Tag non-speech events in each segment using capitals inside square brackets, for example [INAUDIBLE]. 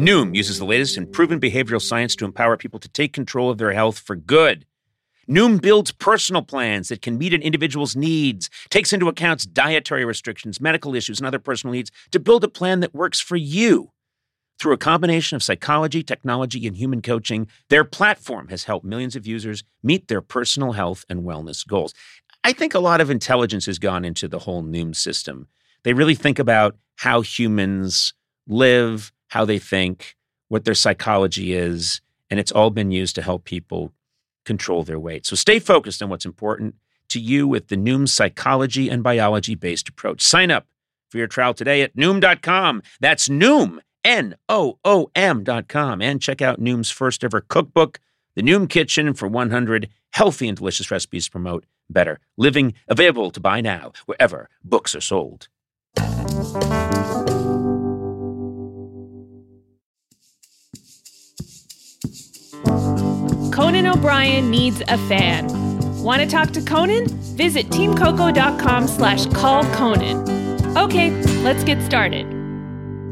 Noom uses the latest in proven behavioral science to empower people to take control of their health for good. Noom builds personal plans that can meet an individual's needs, takes into account dietary restrictions, medical issues, and other personal needs to build a plan that works for you. Through a combination of psychology, technology, and human coaching, their platform has helped millions of users meet their personal health and wellness goals. I think a lot of intelligence has gone into the whole Noom system. They really think about how humans live, how they think, what their psychology is, and it's all been used to help people control their weight. So stay focused on what's important to you with the Noom psychology and biology based approach. Sign up for your trial today at Noom.com. That's Noom, N O O M.com. And check out Noom's first ever cookbook, The Noom Kitchen, for 100 healthy and delicious recipes to promote better living. Available to buy now wherever books are sold. Conan O'Brien needs a fan. Want to talk to Conan? Visit teamcoco.com slash call Conan. Okay, let's get started.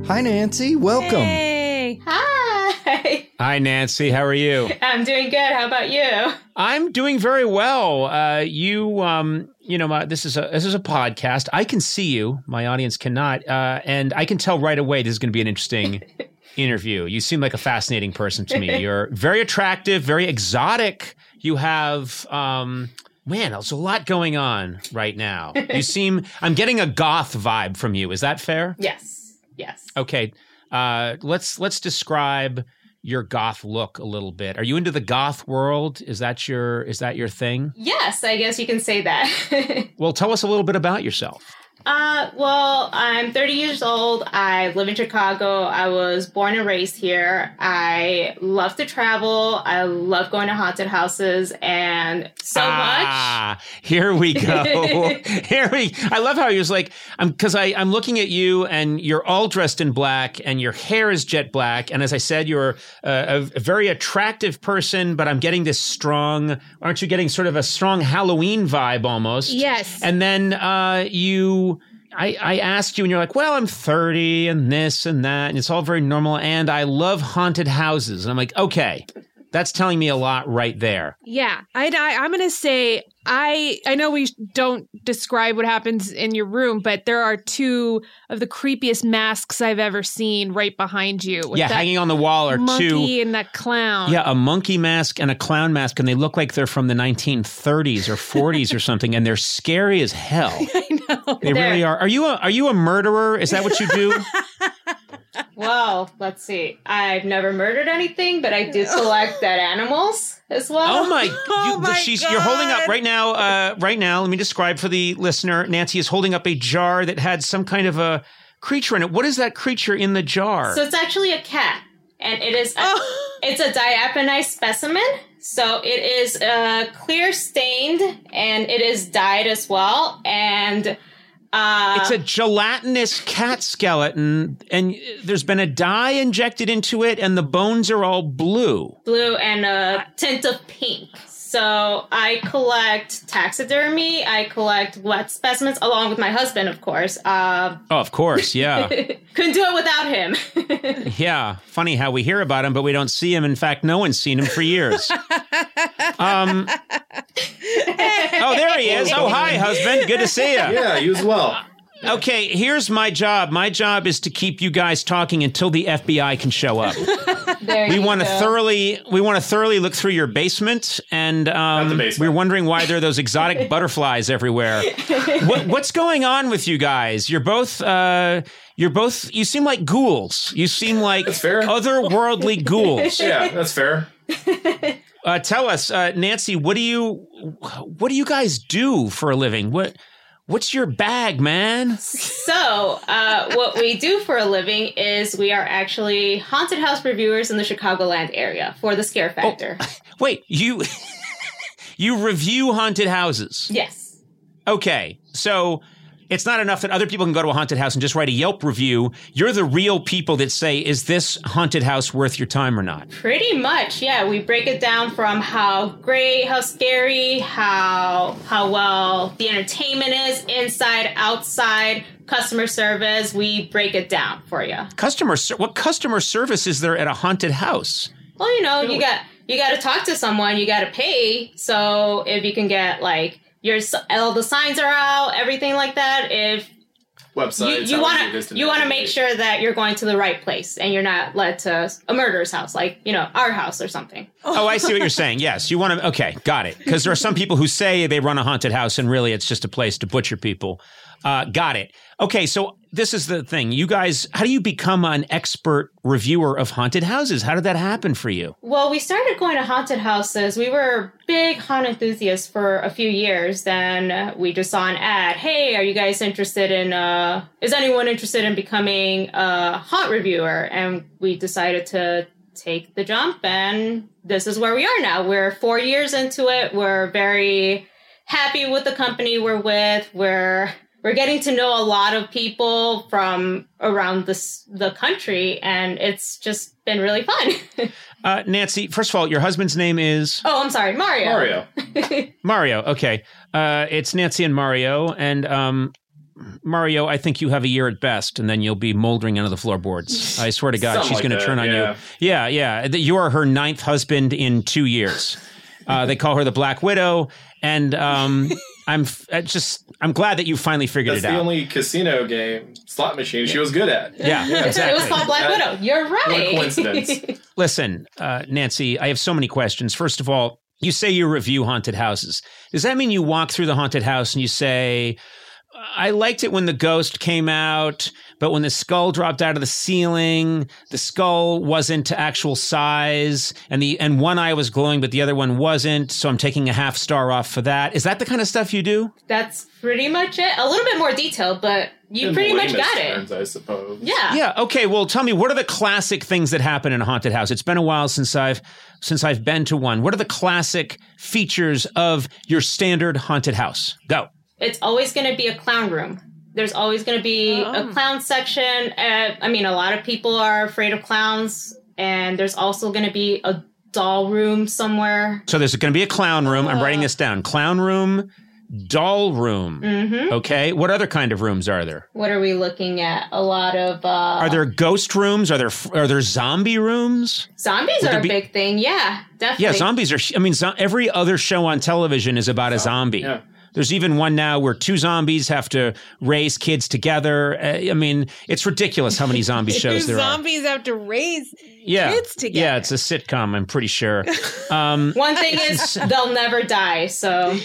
Hi, Nancy. Welcome. Hey. Hi. Hi, Nancy. How are you? I'm doing good. How about you? I'm doing very well. Uh, you, um, you know, my, this is a this is a podcast. I can see you. My audience cannot, uh, and I can tell right away this is going to be an interesting [LAUGHS] interview. You seem like a fascinating person to me. [LAUGHS] You're very attractive, very exotic. You have, um, man, there's a lot going on right now. You [LAUGHS] seem. I'm getting a goth vibe from you. Is that fair? Yes. Yes. Okay. Uh, let's let's describe your goth look a little bit. Are you into the goth world? Is that your is that your thing? Yes, I guess you can say that. [LAUGHS] Well, tell us a little bit about yourself. Uh, well, I'm 30 years old. I live in Chicago. I was born and raised here. I love to travel. I love going to haunted houses and so ah, here we go. [LAUGHS] [LAUGHS] here we. I love how he was like I'm because I I'm looking at you and you're all dressed in black and your hair is jet black and as I said you're a, a very attractive person but I'm getting this strong. Aren't you getting sort of a strong Halloween vibe almost? Yes. And then uh, you. I, I asked you, and you're like, well, I'm 30 and this and that, and it's all very normal. And I love haunted houses. And I'm like, okay, that's telling me a lot right there. Yeah, I, I I'm gonna say I I know we don't describe what happens in your room, but there are two of the creepiest masks I've ever seen right behind you. with yeah, hanging on the wall are monkey two. and that clown. Yeah, a monkey mask and a clown mask, and they look like they're from the 1930s or 40s or something, and they're scary as hell. [LAUGHS] I know. They really are. Are you a Are you a murderer? Is that what you do? [LAUGHS] much. Well, let's see. I've never murdered anything, but I do collect dead animals as well. Oh my! [LAUGHS] Oh you, my she's, You're holding up right now. Uh, right now, let me describe for the listener. Nancy is holding up a jar that had some kind of a creature in it. What is that creature in the jar? So it's actually a cat, and it is a, Oh. it's a diaphonized specimen. So it is uh, clear stained, and it is dyed as well. And uh, it's a gelatinous cat skeleton, and there's been a dye injected into it, and the bones are all blue. blue and a tint of pink. So I collect taxidermy. I collect wet specimens along with my husband, of course. Uh, Oh, of course, yeah. [LAUGHS] couldn't do it without him. [LAUGHS] Yeah, funny how we hear about him, but we don't see him. In fact, no one's seen him for years. [LAUGHS] Um, oh, there he is. Oh, hi, husband. Good to see you. Yeah, you as well. Okay, here's my job. My job is to keep you guys talking until the FBI can show up. [LAUGHS] There we want to thoroughly we want to thoroughly look through your basement and um, basement. we're wondering why there are those exotic [LAUGHS] butterflies everywhere [LAUGHS] what, what's going on with you guys you're both uh, you're both you seem like ghouls you seem like That's fair. otherworldly ghouls Yeah, that's fair. uh, tell us uh, nancy what do you what do you guys do for a living what what's your bag man So, uh, what we do for a living is we are actually haunted house reviewers in the Chicagoland area for the Scare Factor. [LAUGHS] wait you [LAUGHS] you review haunted houses Yes. Okay, so it's not enough that other people can go to a haunted house and just write a Yelp review. You're the real people that say, is this haunted house worth your time or not? Pretty much, yeah. We break it down from how great, how scary, how how well the entertainment is, inside, outside, customer service. We break it down for you. Customer, what customer service is there at a haunted house? Well, you know, you got you got to talk to someone. You got to pay. So if you can get like your all the signs are out, everything like that. If you, Websites. you want easy it is to you want to make sure that you're going to the right place and you're not led to a murderer's house, like you know our house or something. Oh, I see what you're saying. Yes, you want to. Okay, got it. Because there are some people who say they run a haunted house and really it's just a place to butcher people. Uh, got it. Okay, so this is the thing. You guys, how do you become an expert reviewer of haunted houses? How did that happen for you? Well, we started going to haunted houses. We were big haunt enthusiasts for a few years. Then we just saw an ad. Hey, are you guys interested in? uh Is anyone interested in becoming a haunt reviewer? And we decided to take the jump, and this is where we are now. We're four years into it. We're very happy with the company we're with. We're we're getting to know a lot of people from around this the country, and it's just been really fun. [LAUGHS] Uh, Nancy, first of all, your husband's name is Oh, I'm sorry, Mario. Mario. [LAUGHS] Mario. Okay, uh, it's Nancy and Mario, and um, Mario. I think you have a year at best, and then you'll be moldering under the floorboards. I swear to God, Something she's like going to turn on yeah. you. Yeah, yeah. You are her ninth husband in two years. Uh, they call her the Black Widow, and um, I'm f- uh, just I'm glad that you finally figured That's it out. the only casino game slot machine she was good at. yeah, exactly. It was exactly. called Black Widow. You're right. coincidence. [LAUGHS] Listen, uh, Nancy, I have so many questions. First of all, you say you review haunted houses. Does that mean you walk through the haunted house and you say, I liked it when the ghost came out, but when the skull dropped out of the ceiling, the skull wasn't to actual size, and the and one eye was glowing, but the other one wasn't. So I'm taking a half star off for that. Is that the kind of stuff you do? That's pretty much it. A little bit more detailed, but you In pretty much layman's got it. terms, I suppose. Yeah. Yeah. Okay. Well, tell me, what are the classic things that happen in a haunted house? It's been a while since I've since I've been to one. What are the classic features of your standard haunted house? Go. It's always going to be a clown room. There's always going to be Oh. a clown section. Uh, I mean, a lot of people are afraid of clowns, and there's also going to be a doll room somewhere. So there's going to be a clown room. I'm writing this down. Clown room, doll room. hmm Okay. What other kind of rooms are there? What are we looking at? A lot of uh, Are there ghost rooms? Are there are there zombie rooms? zombies Would are a be- big thing. Yeah, definitely. Yeah, zombies are. I mean, zo- every other show on television is about a zombie. Yeah. There's even one now where two zombies have to raise kids together. Uh, I mean, it's ridiculous how many zombie [LAUGHS] shows there are. zombies have to raise Yeah, kids together. yeah, it's a sitcom. I'm pretty sure. [LAUGHS] Um, One thing [LAUGHS] is they'll never die. So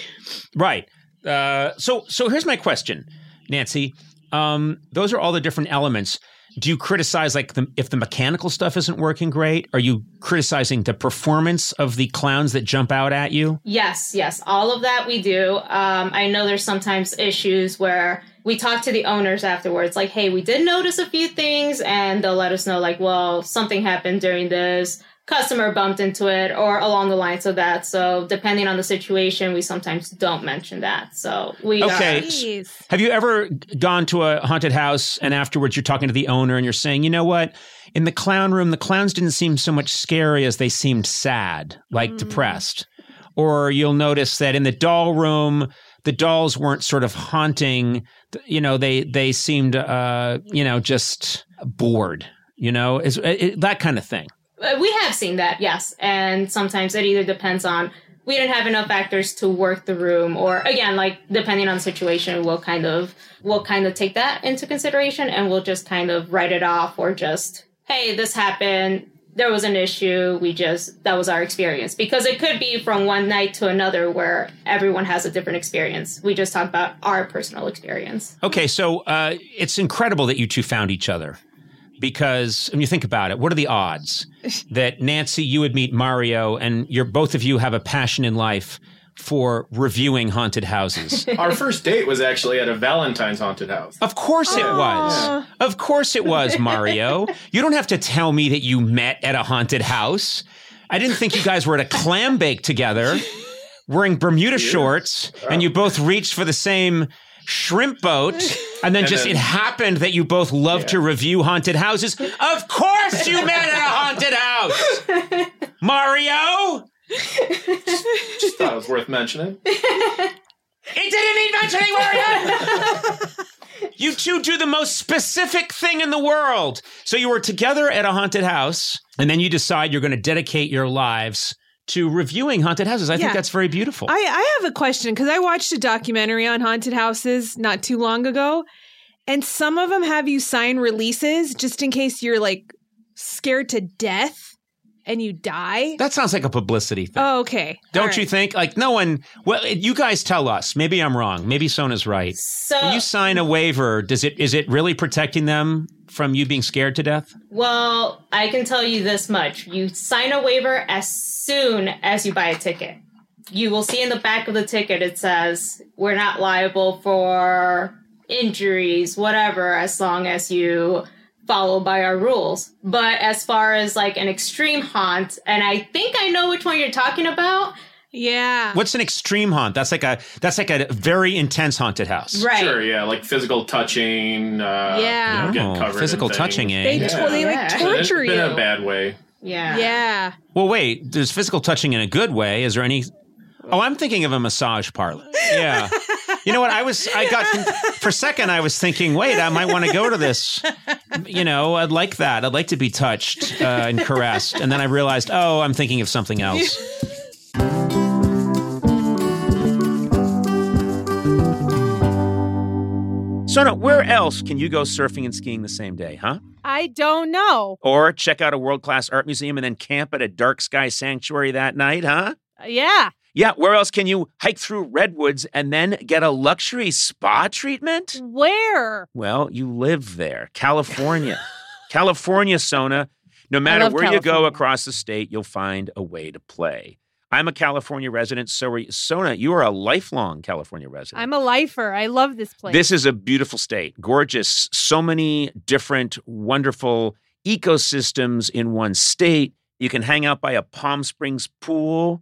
right. Uh, so, so here's my question, Nancy. Um, those are all the different elements. Do you criticize like the, if the mechanical stuff isn't working great? Are you criticizing the performance of the clowns that jump out at you? Yes, yes, all of that we do. Um, I know there's sometimes issues where we talk to the owners afterwards, like, hey, we did notice a few things, and they'll let us know, like, well, something happened during this, customer bumped into it, or along the lines of that. So, depending on the situation, we sometimes don't mention that. So, we Okay. are. Have you ever gone to a haunted house and afterwards you're talking to the owner and you're saying, you know what? In the clown room, the clowns didn't seem so much scary as they seemed sad, like depressed. Or you'll notice that in the doll room, the dolls weren't sort of haunting. You know, they they seemed, uh, you know, just bored. You know, is it, that kind of thing. Uh, We have seen that, yes. And sometimes it either depends on we didn't have enough actors to work the room or again like depending on the situation we'll kind of we'll kind of take that into consideration and we'll just kind of write it off or just hey this happened there was an issue we just that was our experience. Because it could be from one night to another where everyone has a different experience. We just talk about our personal experience. Okay, so uh, it's incredible that you two found each other because when you think about it, what are the odds [LAUGHS] that Nancy, you would meet Mario, and you're both of you have a passion in life for reviewing haunted houses? [LAUGHS] Our first date was actually at a Valentine's haunted house. Of course it was. Of course it was, Mario. You don't have to tell me that you met at a haunted house. I didn't think you guys were at a clam bake together, wearing Bermuda shorts, and you both reached for the same shrimp boat, and then And just then- it happened that you both love to review haunted houses. Of course you met at a haunted house. Mario? Just thought it was worth mentioning. It didn't need mentioning, Mario. you two do the most specific thing in the world. So you were together at a haunted house, and then you decide you're going to dedicate your lives to reviewing haunted houses. I think that's very beautiful. I, I have a question because I watched a documentary on haunted houses not too long ago, and some of them have you sign releases just in case you're like scared to death and you die. that sounds like a publicity thing. Oh, okay. Don't All you think? Like no one. Well, you guys tell us. Maybe I'm wrong. Maybe Sona's right. so When you sign a waiver, does it is it really protecting them from you being scared to death? Well, I can tell you this much. You sign a waiver as soon as you buy a ticket. You will see in the back of the ticket it says, we're not liable for injuries, whatever, as long as you follow by our rules. But as far as like an extreme haunt, and I think I know which one you're talking about. Yeah. What's an extreme haunt? That's like a that's like a very intense haunted house. Right. Sure, yeah, like physical touching. Uh, Yeah. you know, Oh, physical touching, eh? They, Yeah. to- they like Yeah. torture in, you. in a bad way. Yeah. Yeah. Well, wait. There's physical touching in a good way. Is there any? Oh, I'm thinking of a massage parlor. Yeah. [LAUGHS] You know what? I was. I got for a second. I was thinking, wait, I might want to go to this. You know, I'd like that. I'd like to be touched uh, and caressed. And then I realized, oh, I'm thinking of something else. Sona, where else can you go surfing and skiing the same day, huh? I don't know. Or check out a world class art museum and then camp at a dark sky sanctuary that night, huh? Yeah. Yeah, where else can you hike through redwoods and then get a luxury spa treatment? Where? Well, you live there, California. [LAUGHS] California, Sona. No matter where you go across the state, you'll find a way to play. I'm a California resident, so are you. Sona, you are a lifelong California resident. I'm a lifer. I love this place. This is a beautiful state, gorgeous. So many different, wonderful ecosystems in one state. You can hang out by a Palm Springs pool.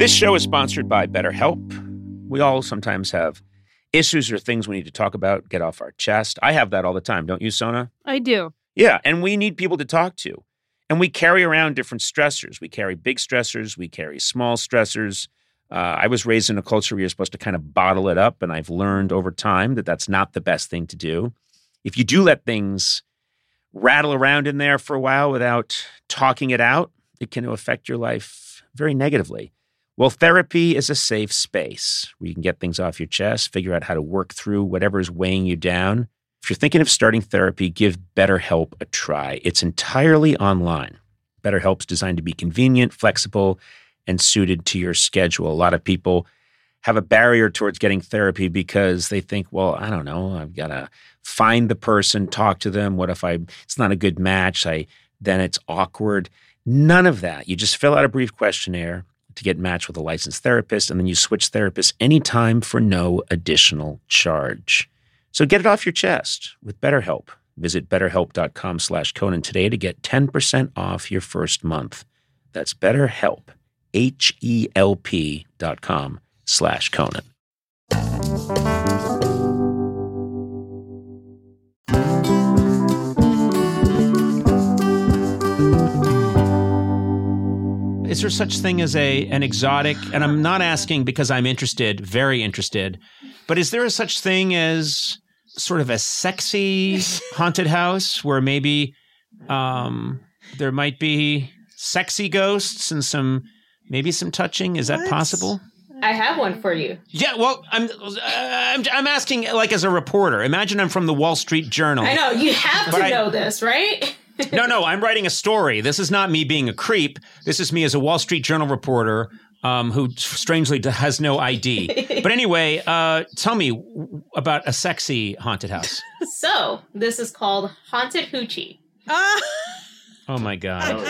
This show is sponsored by BetterHelp. We all sometimes have issues or things we need to talk about, get off our chest. I have that all the time, don't you, Sona? I do. Yeah, and we need people to talk to. And we carry around different stressors. We carry big stressors, we carry small stressors. Uh, I was raised in a culture where you're supposed to kind of bottle it up, and I've learned over time that that's not the best thing to do. If you do let things rattle around in there for a while without talking it out, it can affect your life very negatively. Well, therapy is a safe space where you can get things off your chest, figure out how to work through whatever is weighing you down. If you're thinking of starting therapy, give BetterHelp a try. It's entirely online. BetterHelp's designed to be convenient, flexible, and suited to your schedule. A lot of people have a barrier towards getting therapy because they think, well, I don't know, I've got to find the person, talk to them. What if I it's not a good match? I then it's awkward. None of that. You just fill out a brief questionnaire to get matched with a licensed therapist, and then you switch therapists anytime for no additional charge. So get it off your chest with BetterHelp. Visit betterhelp.com slash Conan today to get 10% off your first month. That's BetterHelp, H-E-L-P dot com slash Conan. Is there such thing as a an exotic? And I'm not asking because I'm interested, very interested, but is there a such thing as sort of a sexy [LAUGHS] haunted house where maybe um, there might be sexy ghosts and some maybe some touching? Is that What? possible? I have one for you. Yeah, well, I'm, I'm I'm asking like as a reporter. Imagine I'm from the Wall Street Journal. I know you have But to I- know this, right? [LAUGHS] [LAUGHS] No, no, I'm writing a story. This is not me being a creep. This is me as a Wall Street Journal reporter um, who strangely has no ID. [LAUGHS] But anyway, uh, tell me about a sexy haunted house. [LAUGHS] so this is called Haunted Hoochie. Ah. Oh my god!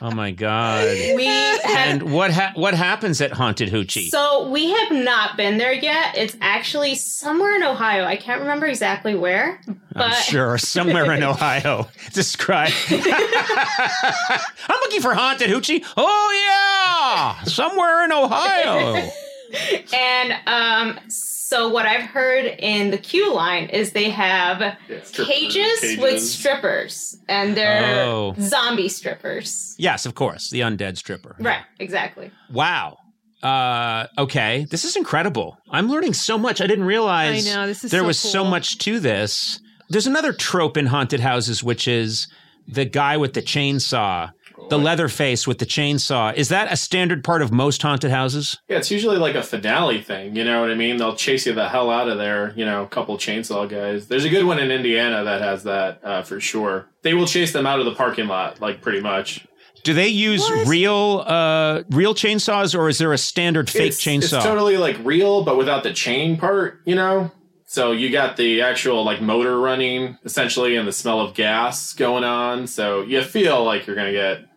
Oh my god! [LAUGHS] We have And what ha- what happens at Haunted Hoochie? So we have not been there yet. It's actually somewhere in Ohio. I can't remember exactly where, but I'm sure somewhere in [LAUGHS] Ohio. [LAUGHS] Describe. I'm looking for Haunted Hoochie. Oh yeah, somewhere in Ohio. and um, So what I've heard in the queue line is they have Yeah, stripper cages, with strippers, and they're Oh. zombie strippers. Yes, of course, the undead stripper. Right, exactly. Wow. Uh, okay, this is incredible. I'm learning so much. I didn't realize I know, this is there so was so much to this. There's another trope in haunted houses, which is the guy with the chainsaw, the leather face with the chainsaw. Is that a standard part of most haunted houses? Yeah, it's usually like a finale thing. You know what I mean? They'll chase you the hell out of there. You know, a couple chainsaw guys. There's a good one in Indiana that has that uh, for sure. They will chase them out of the parking lot, like pretty much. Do they use real uh, real chainsaws, or is there a standard fake it's, chainsaw? It's totally like real, but without the chain part. You know. So you got the actual like motor running essentially, and the smell of gas going on. So you feel like you're gonna get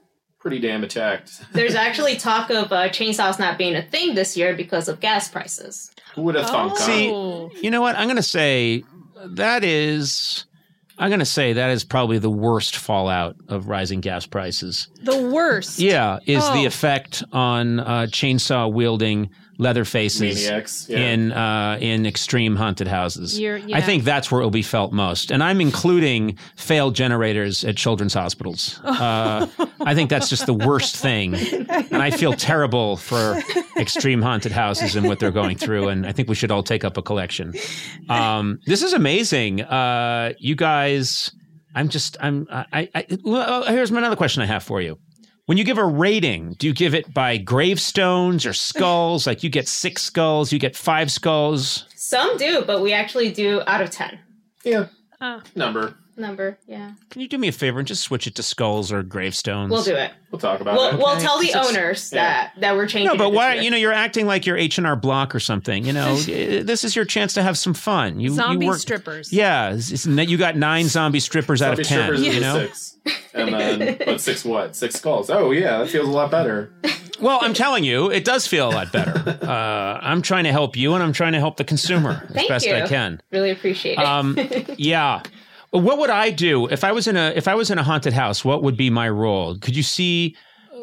pretty damn attacked. [LAUGHS] There's actually talk of uh, chainsaws not being a thing this year because of gas prices. Who would have thunk? huh? See. You know what? I'm going to say that is. I'm going to say that is probably the worst fallout of rising gas prices. The worst. Yeah, is the Oh. effect on uh, chainsaw wielding leather faces Maniacs. Yeah. in uh, in extreme haunted houses. Yeah. I think that's where it will be felt most, and I'm including failed generators at children's hospitals. [LAUGHS] Uh, I think that's just the worst thing, and I feel terrible for extreme haunted houses and what they're going through. And I think we should all take up a collection. Um, this is amazing, uh, you guys. I'm just I'm I, I well, here's another question I have for you. When you give a rating, do you give it by gravestones or skulls? like you get six skulls, you get five skulls. Some do, but we actually do out of 10 yeah. Oh. Number. Number. Yeah. Can you do me a favor and just switch it to skulls or gravestones? We'll do it. We'll talk about We'll, it. we'll tell the Because it's- owners yeah. that, that we're changing No, but it why? year. You know, you're acting like you're H and R Block or something. You know, [LAUGHS] Eh, this is your chance to have some fun. You, Zombie you work, strippers. Yeah, it's, it's, you got nine zombie strippers out Zombie of ten. strippers You know. six. And then, but six what? Six skulls. Oh, yeah, that feels a lot better. Well, I'm telling you, it does feel a lot better. [LAUGHS] Uh, I'm trying to help you, and I'm trying to help the consumer as best you. I can. Really appreciate it. Um, [LAUGHS] yeah. What would I do if I was in a if I was in a haunted house? What would be my role? Could you see?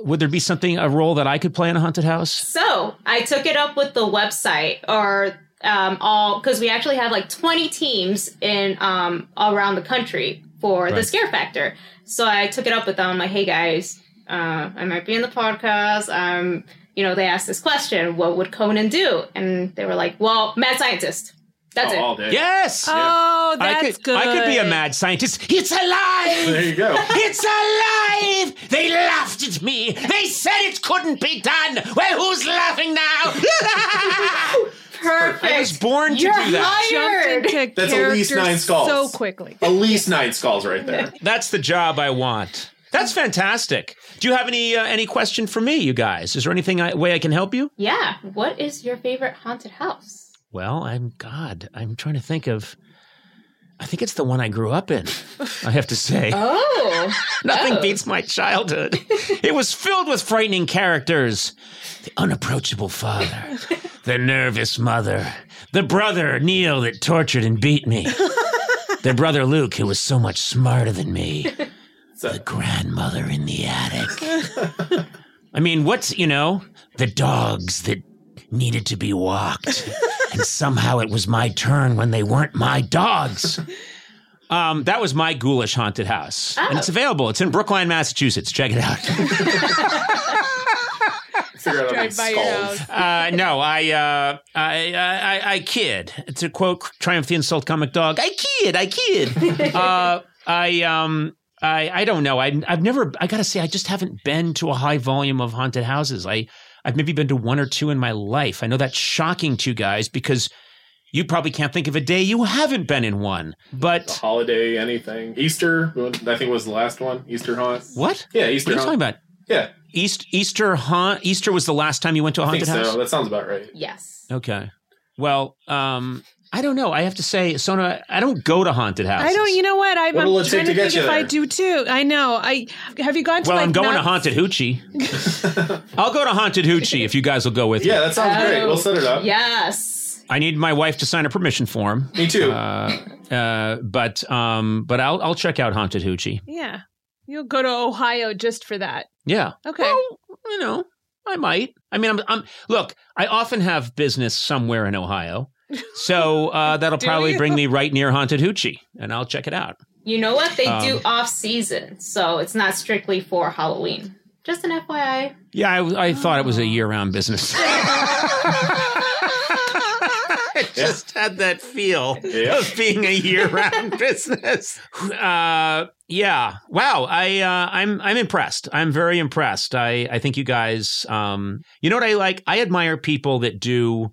Would there be something a role that I could play in a haunted house? So I took it up with the website or um, all because we actually have like 20 teams in um, all around the country for the scare factor. So I took it up with them. I'm like, hey guys, uh, I might be in the podcast. Um, you know, they asked this question: What would Conan do? And they were like, well, mad scientist. That's Oh, it. all day. Yes. Oh, that's I could. good. I could be a mad scientist. It's alive. There you go. It's alive! They laughed at me. They said it couldn't be done. Well, who's laughing now? Perfect. [LAUGHS] I was born to You're do that. hired. Jumped into That's at least nine skulls. so quickly. At least nine skulls right there. [LAUGHS] That's the job I want. That's fantastic. Do you have any uh, any question for me, you guys? Is there anything I, way I can help you? Yeah. What is your favorite haunted house? Well, I'm God. I'm trying to think of. I think it's the one I grew up in. I have to say, [LAUGHS] Oh. nothing oh. beats my childhood. it was filled with frightening characters: the unapproachable father, the nervous mother, the brother Neil that tortured and beat me, the brother Luke who was so much smarter than me, [LAUGHS] So, the grandmother in the attic. I mean, what's, you know, the dogs that needed to be walked. and somehow it was my turn when they weren't my dogs. Um, that was my ghoulish haunted house. And it's available. It's in Brookline, Massachusetts. Check it out. [LAUGHS] figure out how Drive by your house. Uh, no, I, uh, I, I, I, I kid. To quote Triumph the Insult Comic Dog, I kid, I kid. [LAUGHS] uh, I, um, I, I don't know. I, I've never. I gotta say, I just haven't been to a high volume of haunted houses. I, I've maybe been to one or two in my life. I know that's shocking to you guys because you probably can't think of a day you haven't been in one. The But holiday, anything. Easter, I think was the last one. Easter haunt. what? Yeah, Easter. What are you talking about? Yeah, East Easter haunt. Easter was the last time you went to a I think haunted house. so. That sounds about right. Yes. Okay. Well, um, I don't know. I have to say, Sona, I don't go to haunted houses. I don't. You know what? I'm, What'll I'm trying to to think you if I do too. I know. I have you gone to Well, like I'm going to haunted hoochie. [LAUGHS] I'll go to haunted hoochie if you guys will go with Yeah, me. Yeah, that sounds great. We'll set it up. Yes. I need my wife to sign a permission form. Me too. Uh, uh, but um, but I'll I'll check out haunted hoochie. Yeah, you'll go to Ohio just for that. Yeah. Okay. Well, you know, I might. I mean, I'm, I'm look. I often have business somewhere in Ohio, So uh, [LAUGHS] that'll probably you? bring me right near Haunted Hoochie, and I'll check it out. You know what? They do Um, off season, so it's not strictly for Halloween. Just an FYI. Yeah, I, I thought it was a year-round business. [LAUGHS] I just had that feel Yeah. of being a year-round [LAUGHS] business. Uh, yeah. Wow. I uh, I'm I'm impressed. I'm very impressed. I I think you guys. Um, you know what I like? I admire people that do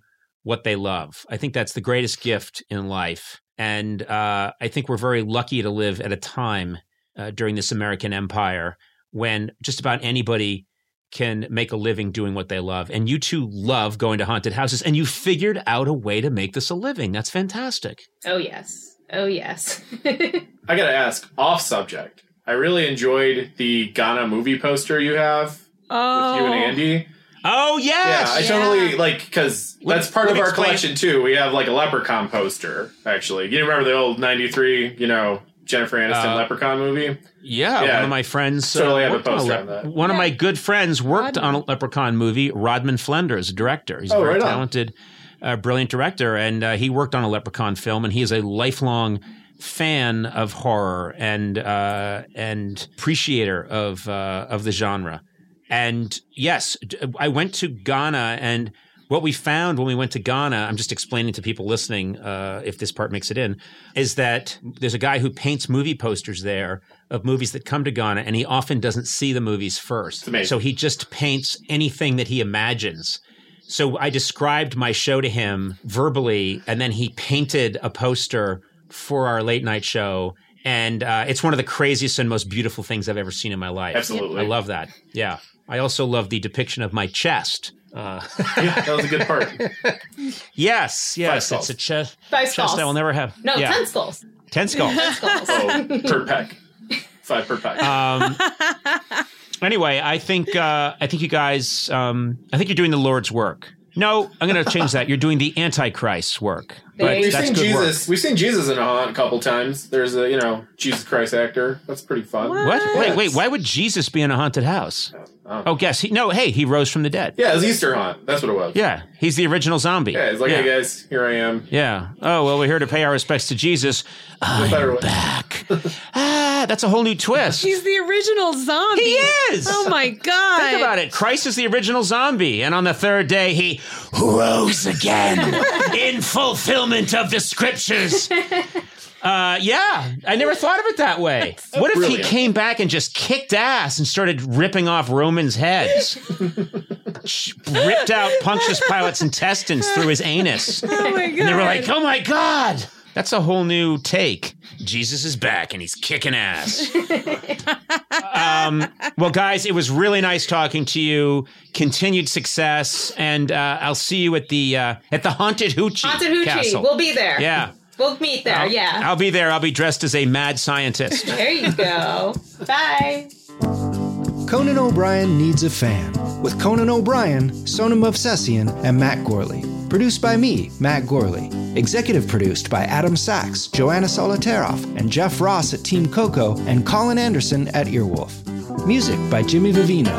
what they love. I think that's the greatest gift in life, and uh, I think we're very lucky to live at a time uh, during this American empire when just about anybody can make a living doing what they love. And you two love going to haunted houses, and you figured out a way to make this a living. That's fantastic. Oh yes. Oh yes. [LAUGHS] I gotta ask, off subject. I really enjoyed the Ghana movie poster you have Oh, with you and Andy. Oh yes, Yeah, I yes, totally like because that's part of our explain. collection too. We have like a Leprechaun poster. Actually, you remember the old '93, you know, Jennifer Aniston Uh, Leprechaun movie? yeah, Yeah. One of my friends Totally have a worked on poster lep- on that. One of my good friends worked Rodman. on a Leprechaun movie. Rodman Flenders, director. He's a Oh, very right on. talented, uh, brilliant director, and uh, he worked on a Leprechaun film, and he is a lifelong fan of horror and uh, and appreciator of uh, of the genre. And yes, I went to Ghana, and what we found when we went to Ghana, I'm just explaining to people listening, uh, if this part makes it in, is that there's a guy who paints movie posters there of movies that come to Ghana, and he often doesn't see the movies first. So he just paints anything that he imagines. So I described my show to him verbally, and then he painted a poster for our late night show. And uh, it's one of the craziest and most beautiful things I've ever seen in my life. Absolutely. I love that. Yeah. I also love the depiction of my chest. Uh, [LAUGHS] Yeah, that was a good part. yes, yes, skulls. it's a chest. Five Chest skulls. I will never have. no, yeah. ten skulls. ten skulls. Ten skulls. Oh, per peck, five per peck. um, anyway, I think uh, I think you guys. Um, I think you're doing the Lord's work. No, I'm going to change that. You're doing the Antichrist's work. There But We've that's seen good Jesus. work. We've seen Jesus in a haunt a couple times. There's a you know Jesus Christ actor. That's pretty fun. What? Wait, wait. Why would Jesus be in a haunted house? Oh. Oh, guess he. No, hey, he rose from the dead. Yeah, it was Easter haunt. That's what it was. Yeah, he's the original zombie. Yeah, it's like, yeah. hey guys, here I am. Yeah. Oh well, we're here to pay our respects to Jesus. I'm way. back. [LAUGHS] ah, that's a whole new twist. he's the original zombie. he is. Oh my [LAUGHS] god! Think about it. Christ is the original zombie, and on the third day he rose again [LAUGHS] in fulfillment of the scriptures. [LAUGHS] Uh, yeah, I never thought of it that way. what if brilliant. he came back and just kicked ass and started ripping off Romans' heads? [LAUGHS] Ripped out Pontius Pilate's intestines through his anus. Oh my god! And they were like, oh my God, that's a whole new take. Jesus is back and he's kicking ass. [LAUGHS] um, well, guys, it was really nice talking to you. Continued success, and uh, I'll see you at the uh, at the haunted hoochie. Haunted Hoochie. Castle. We'll be there. yeah, We'll meet there. I'll, yeah. I'll be there. I'll be dressed as a mad scientist. there you go. Bye. Conan O'Brien Needs a Fan with Conan O'Brien, Sona Movsesian, and Matt Gourley. Produced by me, Matt Gourley. Executive produced by Adam Sachs, Joanna Solotaroff, and Jeff Ross at Team Coco, and Colin Anderson at Earwolf. Music by Jimmy Vivino.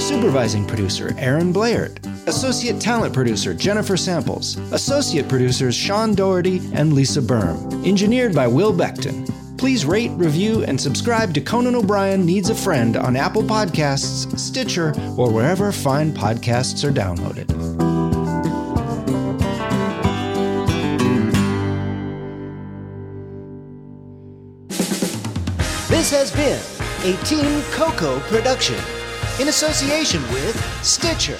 Supervising producer Aaron Bleyaert. Associate talent producer Jennifer Samples. Associate producers Sean Doherty and Lisa Berm. Engineered by Will Beckton. Please rate, review, and subscribe to Conan O'Brien Needs a Friend on Apple Podcasts, Stitcher, or wherever fine podcasts are downloaded. This has been a Team Coco production in association with Stitcher.